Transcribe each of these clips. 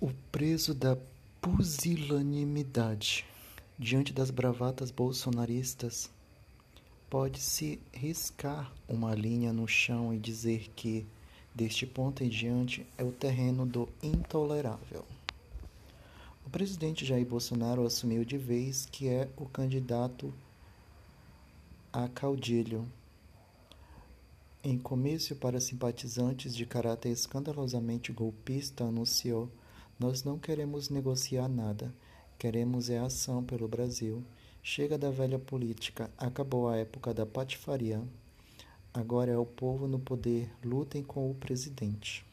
O preso da pusilanimidade diante das bravatas bolsonaristas pode-se riscar uma linha no chão e dizer que, deste ponto em diante, é o terreno do intolerável. O presidente Jair Bolsonaro assumiu de vez que é o candidato a caudilho. Em comício para simpatizantes de caráter escandalosamente golpista, anunciou nós não queremos negociar nada. Queremos é ação pelo Brasil. Chega da velha política. Acabou a época da patifaria. Agora é o povo no poder. Lutem com o presidente.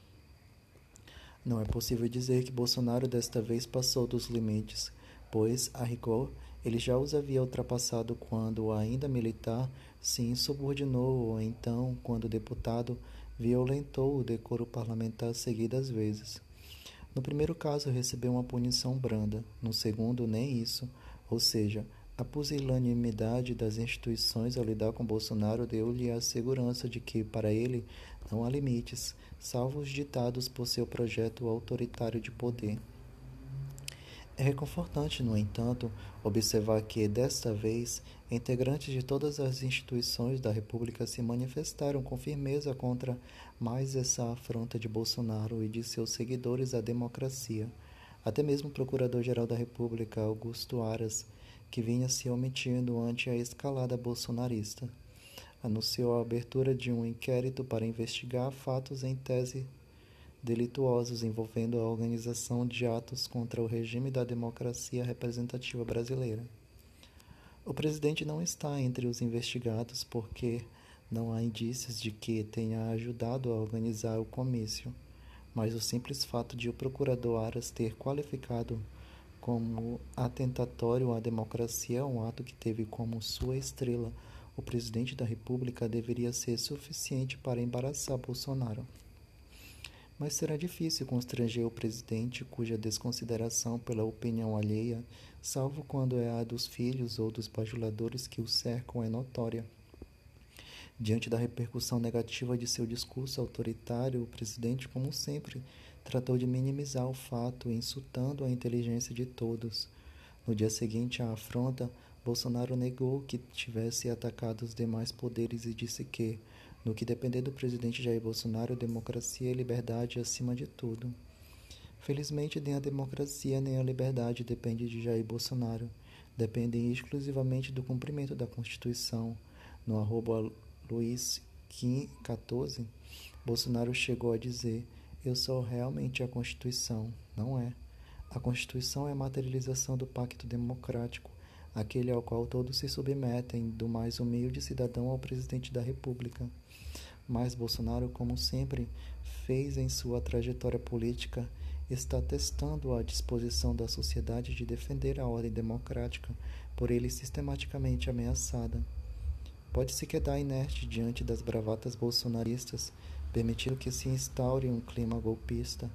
Não é possível dizer que Bolsonaro desta vez passou dos limites, pois, a rigor, ele já os havia ultrapassado quando, ainda militar, se insubordinou ou então, quando deputado, violentou o decoro parlamentar seguidas vezes. No primeiro caso, recebeu uma punição branda, no segundo, nem isso, ou seja, a pusilanimidade das instituições ao lidar com Bolsonaro deu-lhe a segurança de que, para ele, não há limites, salvo os ditados por seu projeto autoritário de poder. É reconfortante, no entanto, observar que, desta vez, integrantes de todas as instituições da República se manifestaram com firmeza contra mais essa afronta de Bolsonaro e de seus seguidores à democracia. Até mesmo o Procurador-Geral da República, Augusto Aras, que vinha se omitindo ante a escalada bolsonarista, anunciou a abertura de um inquérito para investigar fatos em tese delituosos envolvendo a organização de atos contra o regime da democracia representativa brasileira. O presidente não está entre os investigados porque não há indícios de que tenha ajudado a organizar o comício, mas o simples fato de o procurador Aras ter qualificado como atentatório à democracia um ato que teve como sua estrela o presidente da República deveria ser suficiente para embaraçar Bolsonaro mas será difícil constranger o presidente cuja desconsideração pela opinião alheia, salvo quando é a dos filhos ou dos bajuladores que o cercam, é notória. Diante da repercussão negativa de seu discurso autoritário, o presidente, como sempre, tratou de minimizar o fato, insultando a inteligência de todos. No dia seguinte à afronta, Bolsonaro negou que tivesse atacado os demais poderes e disse que, no que depender do presidente Jair Bolsonaro, democracia e liberdade acima de tudo. Felizmente, nem a democracia nem a liberdade dependem de Jair Bolsonaro. Dependem exclusivamente do cumprimento da Constituição. No arroba Luiz 14, Bolsonaro chegou a dizer: Eu sou realmente a Constituição. Não é. A Constituição é a materialização do pacto democrático, aquele ao qual todos se submetem, do mais humilde cidadão ao presidente da República. Mas Bolsonaro, como sempre fez em sua trajetória política, está testando a disposição da sociedade de defender a ordem democrática, por ele sistematicamente ameaçada. Pode-se quedar inerte diante das bravatas bolsonaristas, permitindo que se instaure um clima golpista,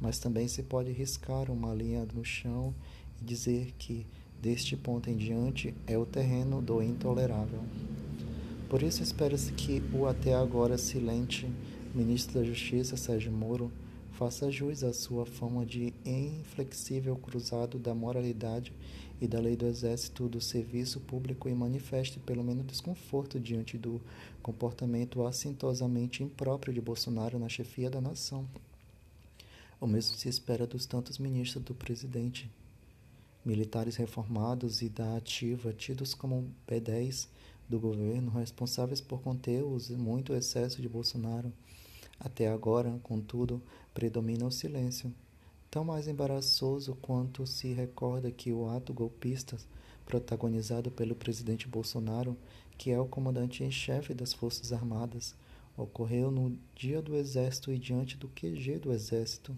mas também se pode riscar uma linha no chão e dizer que, deste ponto em diante, é o terreno do intolerável. Por isso espera-se que o até agora silente ministro da Justiça, Sérgio Moro, faça jus à sua fama de inflexível cruzado da moralidade e da lei do exército do serviço público e manifeste pelo menos desconforto diante do comportamento assintosamente impróprio de Bolsonaro na chefia da nação. O mesmo se espera dos tantos ministros do presidente, militares reformados e da ativa, tidos como B10 do governo responsáveis por conter muito excesso de Bolsonaro. Até agora, contudo, predomina o silêncio, tão mais embaraçoso quanto se recorda que o ato golpista protagonizado pelo presidente Bolsonaro, que é o comandante em chefe das Forças Armadas, ocorreu no dia do Exército e diante do QG do Exército.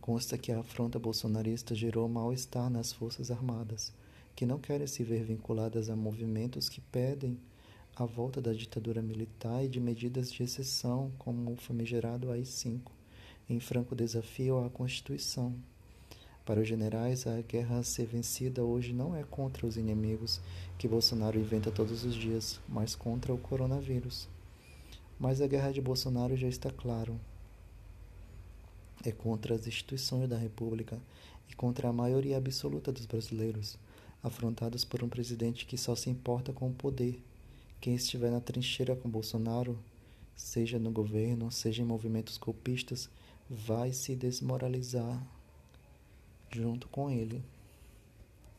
Consta que a afronta bolsonarista gerou mal-estar nas Forças Armadas que não querem se ver vinculadas a movimentos que pedem a volta da ditadura militar e de medidas de exceção, como o famigerado AI-5, em franco desafio à Constituição. Para os generais, a guerra a ser vencida hoje não é contra os inimigos que Bolsonaro inventa todos os dias, mas contra o coronavírus. Mas a guerra de Bolsonaro já está claro. É contra as instituições da República e contra a maioria absoluta dos brasileiros, afrontados por um presidente que só se importa com o poder. Quem estiver na trincheira com Bolsonaro, seja no governo, seja em movimentos golpistas, vai se desmoralizar junto com ele.